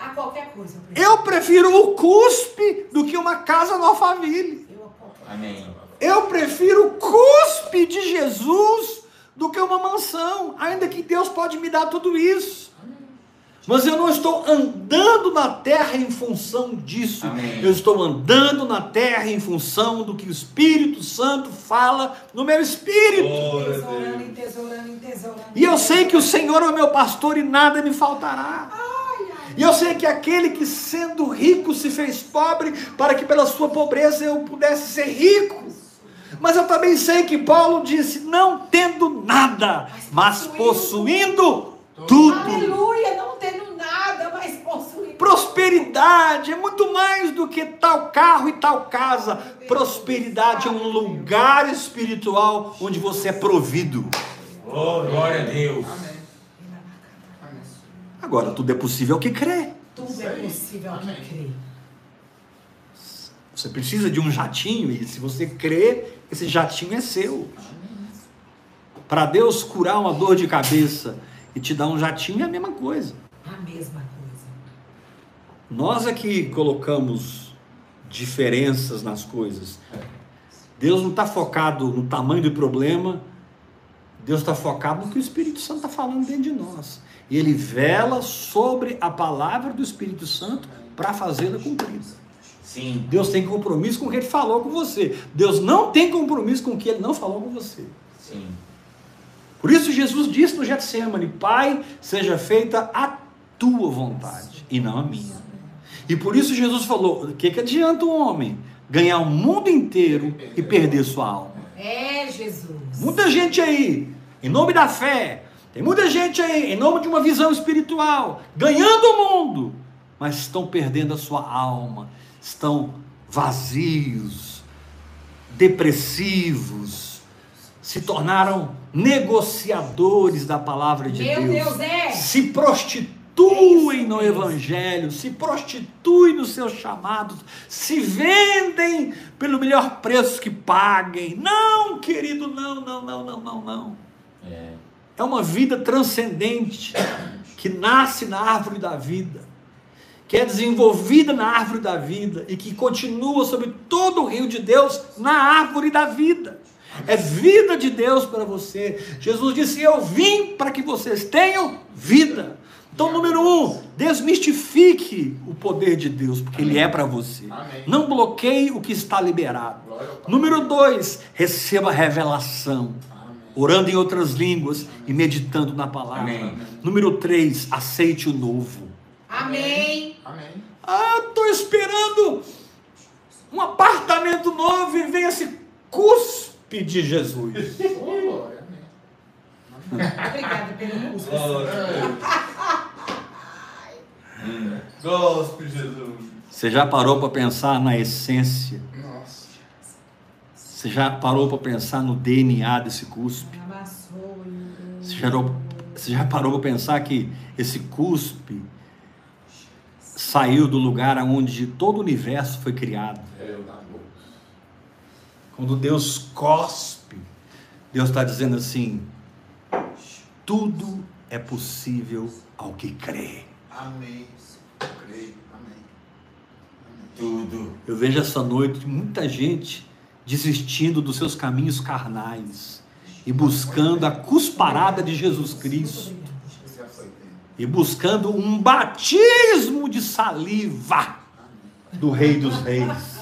A qualquer coisa. Eu prefiro. O cuspe do que uma casa no Alphaville. Eu a qualquer- Amém. Eu prefiro o cuspe de Jesus do que uma mansão, ainda que Deus pode me dar tudo isso. Mas eu não estou andando na terra em função disso. Amém. Eu estou andando na terra em função do que o Espírito Santo fala no meu espírito. Entesourando. E eu sei que o Senhor é o meu pastor e nada me faltará. E eu sei que aquele que sendo rico se fez pobre para que pela sua pobreza eu pudesse ser rico. Mas eu também sei que Paulo disse: não tendo nada, mas possuindo tudo. Aleluia, não tendo nada, mas possuindo. Prosperidade é muito mais do que tal carro e tal casa. Prosperidade é um lugar espiritual onde você é provido. Oh, glória a Deus. Amém. Amém. Agora, tudo é possível ao que crê. Tudo é possível ao que crê. Você precisa de um jatinho e se você crê, esse jatinho é seu. Para Deus curar uma dor de cabeça e te dar um jatinho é a mesma coisa. A mesma coisa. Nós é que colocamos diferenças nas coisas. Deus não está focado no tamanho do problema, Deus está focado no que o Espírito Santo está falando dentro de nós. E Ele vela sobre a palavra do Espírito Santo para fazê-la cumprida. Sim. Deus tem compromisso com o que Ele falou com você. Deus não tem compromisso com o que Ele não falou com você. Sim. Por isso Jesus disse no Getsemane, Pai, seja feita a tua vontade e não a minha. E por isso Jesus falou, o que, que adianta um homem ganhar o mundo inteiro e perder sua alma? É, Jesus. Muita gente aí, em nome da fé, tem muita gente aí, em nome de uma visão espiritual, ganhando o mundo, mas estão perdendo a sua alma, estão vazios, depressivos, se tornaram negociadores da palavra de Meu Deus, Deus, é. se prostituem no evangelho, se prostituem nos seus chamados, se vendem pelo melhor preço que paguem. Não, querido, não, não, não, não, não, não. É. Uma vida transcendente que nasce na árvore da vida, que é desenvolvida na árvore da vida e que continua sobre todo o rio de Deus na árvore da vida. É vida de Deus para você. Jesus disse: Eu vim para que vocês tenham vida Então, número um, desmistifique o poder de Deus, porque ele é para você. Amém. Não bloqueie o que está liberado. Número dois, receba revelação, Amém. Orando em outras línguas e meditando na palavra. Amém. Número três, aceite o novo. Amém. Amém. Ah, estou esperando um apartamento novo e vem esse cuspe de Jesus. Oh. Obrigada pelo curso. Gosto de Jesus. Você já parou para pensar na essência? Você já parou para pensar no DNA desse cuspe? Você já, você já parou para pensar que esse cuspe saiu do lugar onde todo o universo foi criado? Boca. Quando Deus cospe, Deus está dizendo assim: tudo é possível ao que crê. Amém. Creio. Amém. Tudo. Eu vejo essa noite muita gente desistindo dos seus caminhos carnais e buscando a cusparada de Jesus Cristo e buscando um batismo de saliva do Rei dos Reis.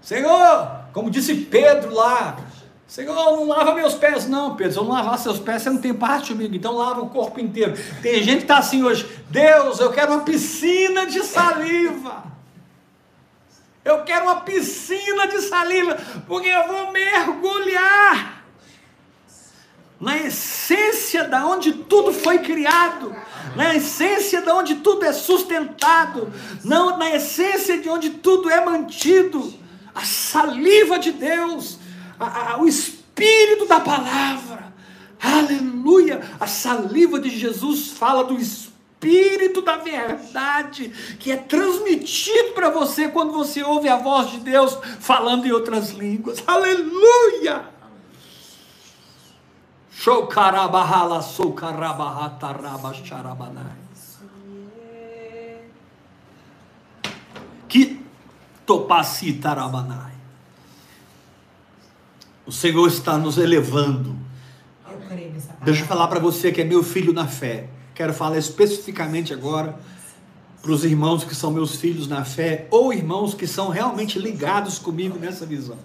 Senhor, como disse Pedro lá, Senhor, não lava meus pés, não, Pedro. Se eu não lavar seus pés, você não tem parte comigo. Então lava o corpo inteiro. Tem gente que está assim hoje, Deus, eu quero uma piscina de saliva. Eu quero uma piscina de saliva, porque eu vou mergulhar na essência da onde tudo foi criado, na essência da onde tudo é sustentado, não na essência de onde tudo é mantido, a saliva de Deus, a- a- o espírito da palavra. Aleluia! A saliva de Jesus fala do espírito da verdade que é transmitido para você quando você ouve a voz de Deus falando em outras línguas. Aleluia! Sharabanai. Que. O Senhor está nos elevando. Deixa eu falar para você que é meu filho na fé. Quero falar especificamente agora para os irmãos que são meus filhos na fé ou irmãos que são realmente ligados comigo nessa visão.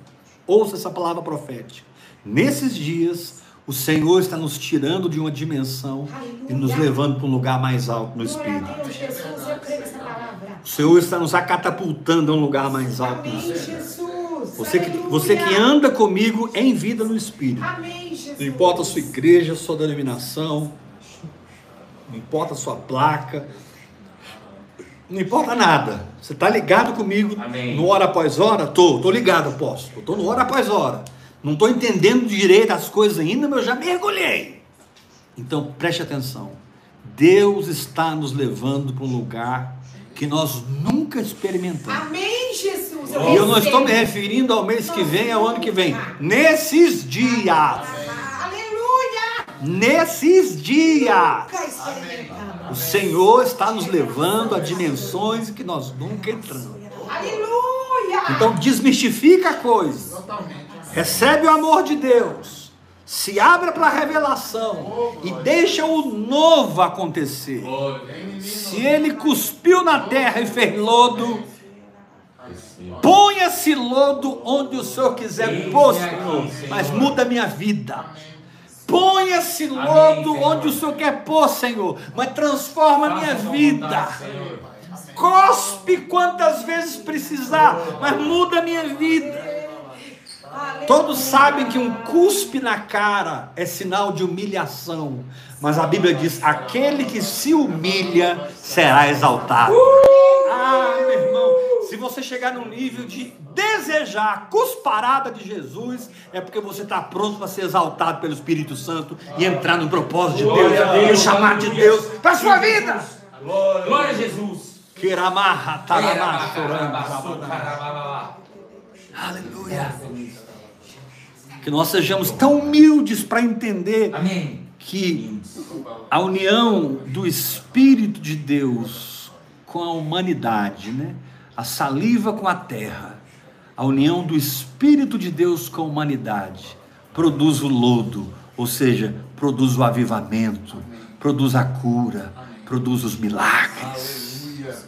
Ouça essa palavra profética. Nesses dias, o Senhor está nos tirando de uma dimensão e nos levando para um lugar mais alto no Espírito. O Senhor está nos catapultando a um lugar mais alto no Espírito. Você que, você que anda comigo em vida no Espírito. Não importa a sua igreja, a sua denominação, não importa a sua placa, não importa nada. Você está ligado comigo Amém. no hora após hora? Tô, tô ligado, apóstolo. Tô no hora após hora. Não estou entendendo direito as coisas ainda, mas eu já mergulhei. Então preste atenção. Deus está nos levando para um lugar que nós nunca experimentamos. Amém, Jesus. E eu não estou me referindo ao mês que vem, ao ano que vem. Nesses dias. Nesses dias. Experimentamos. O Senhor está nos levando a dimensões que nós nunca entramos. Aleluia. Então desmistifica a coisa. Recebe o amor de Deus. Se abra para a revelação e deixa o novo acontecer. Se ele cuspiu na terra e fez lodo, ponha esse lodo onde o Senhor quiser Senhor. mas muda a minha vida. Ponha esse Amém, lodo Senhor. onde o Senhor quer pôr, Senhor, mas transforma a minha vida. vontade, Senhor. Cospe quantas vezes precisar, mas muda a minha vida. Todos sabem que um cuspe na cara é sinal de humilhação, mas a Bíblia diz: aquele que se humilha será exaltado. Ah, meu irmão, se você chegar no nível de desejar a cusparada de Jesus, é porque você está pronto para ser exaltado pelo Espírito Santo e entrar no propósito de a Deus, no Deus, chamado de. Deus para a sua vida. Glória a Jesus. Aleluia. Que nós sejamos tão humildes para entender Amém. que a união do Espírito de Deus com a humanidade, né? A saliva com a terra, a união do Espírito de Deus com a humanidade produz o lodo, ou seja, produz o avivamento, produz a cura, produz os milagres. Aleluia.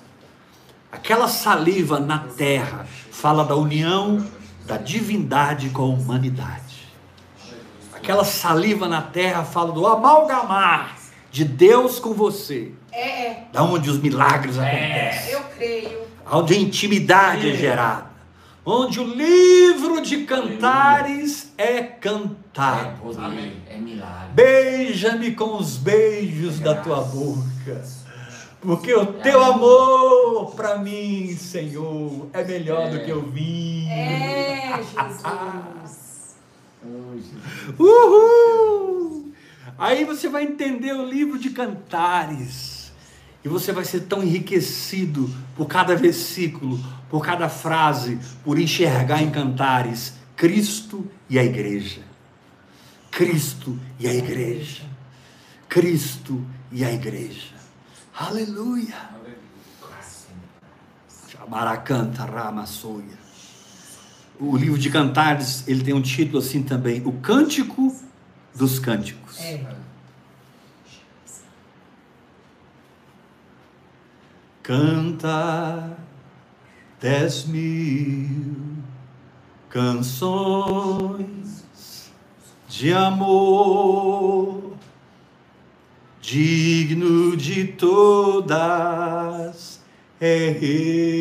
Aquela saliva na terra fala da união da divindade com a humanidade. Aquela saliva na terra fala do amalgamar de Deus com você. É, é. Da onde os milagres acontecem. Eu creio. Onde a intimidade é gerada. Onde o livro de cantares é É cantado. Amém. é milagre. Beija-me com os beijos da tua boca. Porque o teu amor para mim, Senhor, é melhor do que o vinho. É, Jesus. Jesus. Uhul! Aí você vai entender o livro de cantares. E você vai ser tão enriquecido por cada versículo, por cada frase, por enxergar em cantares Cristo e a igreja. Cristo e a igreja. Cristo e a igreja. Aleluia. Chamaracanta Ramassoia. O livro de Cantares, ele tem um título assim também, O Cântico dos Cânticos. É. Canta dez mil canções de amor, digno de todas é Ele.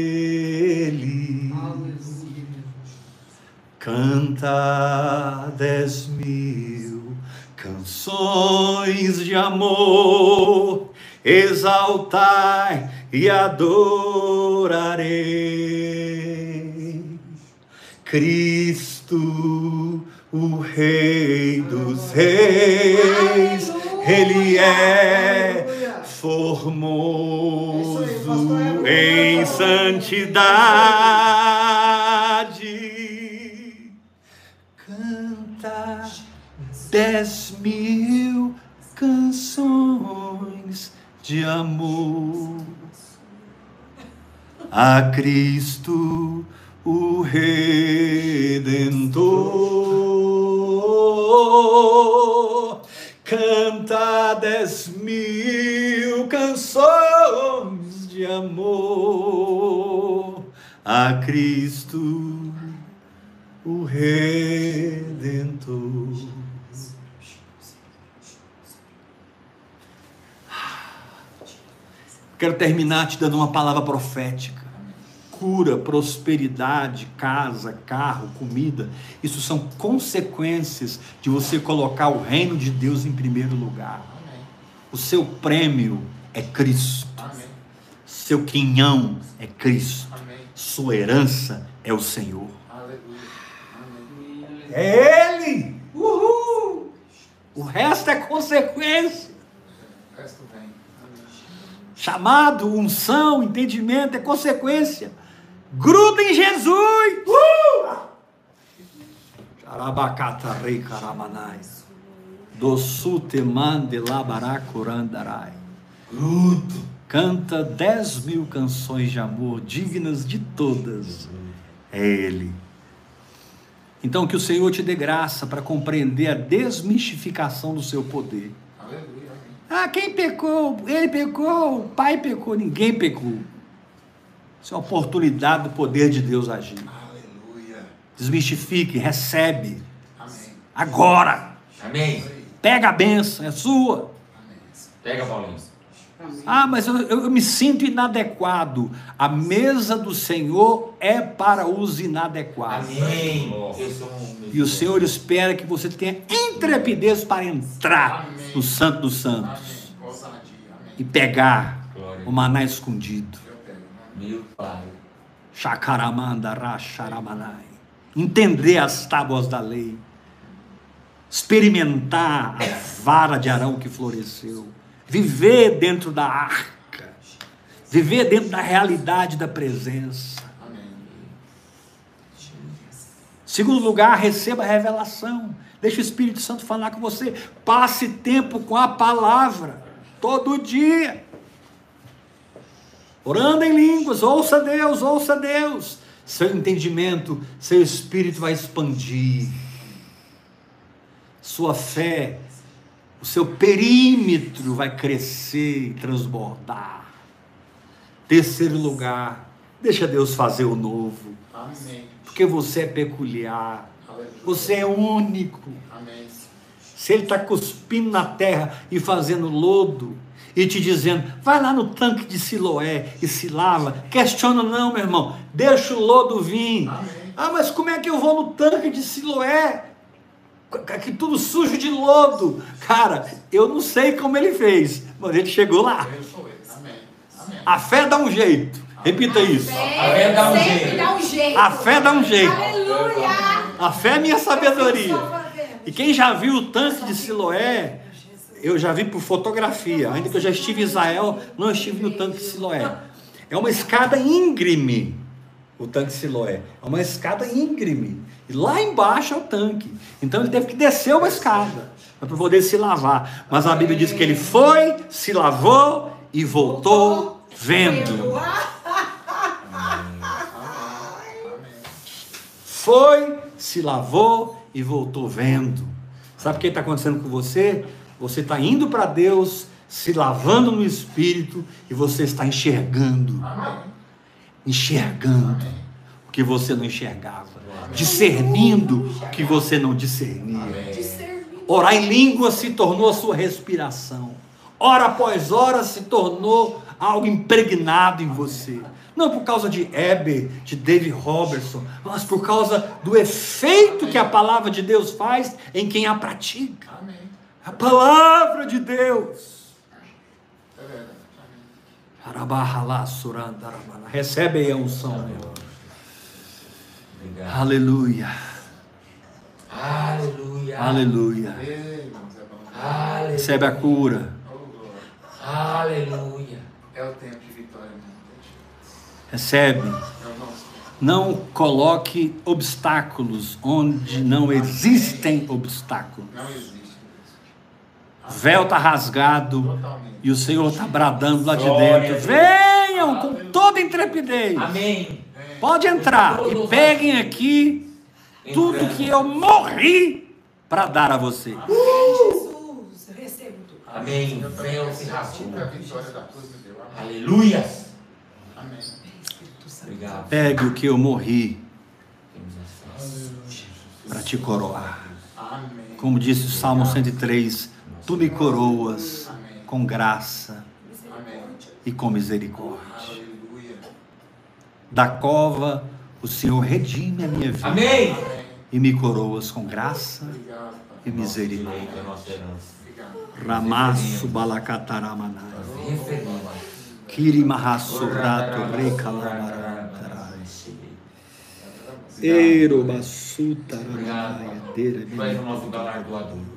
Canta dez mil canções de amor, exaltai e adorarei. Cristo, o Rei dos Reis, Ele é formoso em santidade. Canta dez mil canções de amor a Cristo, o Redentor. Canta dez mil canções de amor a Cristo, o Redentor. Quero terminar te dando uma palavra profética. Cura, prosperidade, casa, carro, comida, isso são consequências de você colocar o reino de Deus em primeiro lugar. Amém. O seu prêmio é Cristo, Amém. seu quinhão é Cristo, Amém. sua herança é o Senhor. Aleluia. É Ele! Uhul! O resto é consequência. O resto vem. Amém. Chamado, unção, entendimento é consequência. Gruda em Jesus. Uh! Charabacata rei caramanai. Dossute mande labaracurandarai. Grudo. Canta dez mil canções de amor, dignas de todas. É Ele. Então que o Senhor te dê graça para compreender a desmistificação do seu poder. Aleluia. Ah, quem pecou? Ele pecou, o pai pecou, ninguém pecou. Isso é uma oportunidade do poder de Deus agir. Aleluia. Desmistifique, recebe. Amém. Agora. Amém. Pega a benção, é sua. Pega, Paulinho. Ah, mas eu, eu- eu me sinto inadequado. A mesa do Senhor é para os inadequados. Amém. E o Senhor espera que você tenha intrepidez para entrar Amém. no Santo dos Amém. Santos Ousadia. e Amém. pegar o maná escondido. Meu Pai. Shakaramanda Racharamanai. Entender as tábuas da lei. Experimentar a vara de Arão que floresceu. Viver dentro da arca. Viver dentro da realidade da presença. Segundo lugar, receba a revelação. Deixa o Espírito Santo falar com você. Passe tempo com a palavra. Todo dia. Orando em línguas. Ouça Deus, ouça Deus. Seu entendimento, seu espírito vai expandir. Sua fé o seu perímetro vai crescer e transbordar. Terceiro lugar, deixa Deus fazer o novo, Amém. porque você é peculiar, você é único. Amém. Se ele está cuspindo na terra e fazendo lodo e te dizendo, vai lá no tanque de Siloé e se lava, questiona não, meu irmão, deixa o lodo vir. Amém. Ah, mas como é que eu vou no tanque de Siloé? Que tudo sujo de lodo. Cara, eu não sei como ele fez, mas ele chegou lá. A fé dá um jeito. Repita isso. A fé dá um sempre jeito. dá um jeito. A fé dá um jeito. Aleluia. A fé é minha sabedoria. E quem já viu o tanque de Siloé, eu já vi por fotografia, ainda que eu já estive em Israel, não estive no tanque de Siloé. É uma escada íngreme, o tanque Siloé. É uma escada íngreme. E lá embaixo é o tanque. Então ele teve que descer uma escada para poder se lavar. Mas a Bíblia diz que ele foi, se lavou e voltou vendo. Foi, se lavou e voltou vendo. Sabe o que está acontecendo com você? Você está indo para Deus, se lavando no Espírito e você está enxergando. Enxergando o que você não enxergava. Discernindo o que você não discernia. Orar em língua se tornou a sua respiração. Hora após hora se tornou algo impregnado em você. Não por causa de Heber, de David Robertson, mas por causa do efeito que a palavra de Deus faz em quem a pratica. Amém. A palavra de Deus. Recebe aí a unção, meu. Obrigado. Aleluia. Aleluia. Aleluia. Aleluia. Recebe a cura. Oh. Aleluia. É o tempo de vitória, irmão. Recebe. Não coloque obstáculos onde não existem obstáculos. Não existe. O véu está rasgado Totalmente. e o Senhor está bradando lá de dentro. Venham com toda intrepidez. Amém. Pode entrar e peguem aqui tudo que eu morri para dar a você. Jesus, eu recebo tudo. Amém. Véu se recebo rasgou. sempre a vitória da cruz de Deus. Amém. Aleluia. Amém. Espírito Santo. Obrigado. Pegue o que eu morri para te coroar. Como disse o Salmo 103, tu me coroas com graça e com misericórdia. Da cova o Senhor redime a minha vida Amém. E me coroas com graça e misericórdia. Ramasso balacataramanai. Referimos. Kiri mahasurato recalamarantarai. Ero basutaramanai. Tu és o nosso galardoador.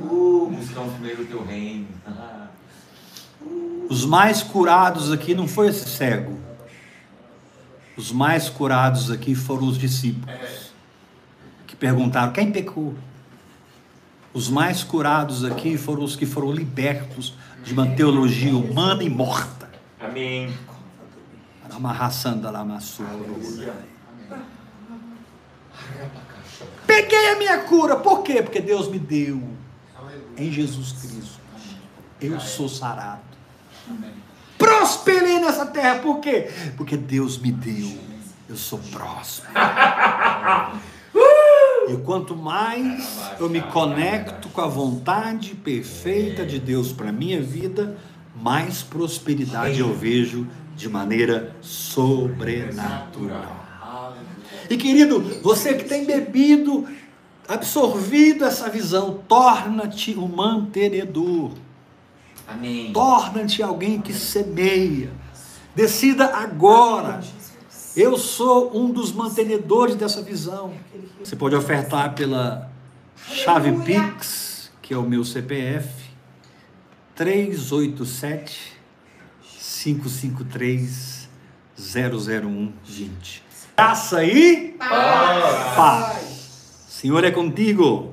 Uh, primeiro o teu reino. Os mais curados aqui não foi esse cego. Os mais curados aqui foram os discípulos. Que perguntaram: quem pecou? Os mais curados aqui foram os que foram libertos de uma teologia humana e morta. Amém. Peguei a minha cura. Por quê? Porque Deus me deu em Jesus Cristo. Eu sou sarado. Prosperei nessa terra. Por quê? Porque Deus me deu. Eu sou próspero. E quanto mais eu me conecto com a vontade perfeita de Deus para minha vida, mais prosperidade eu vejo de maneira sobrenatural. E querido, você que tem bebido, absorvido essa visão, torna-te um mantenedor. Amém. Torna-te alguém que semeia. Decida agora. Eu sou um dos mantenedores dessa visão. Você pode ofertar pela chave Aleluia. Pix, que é o meu CPF, 387 553 00120. Graça e Paz. paz. Senhor é contigo.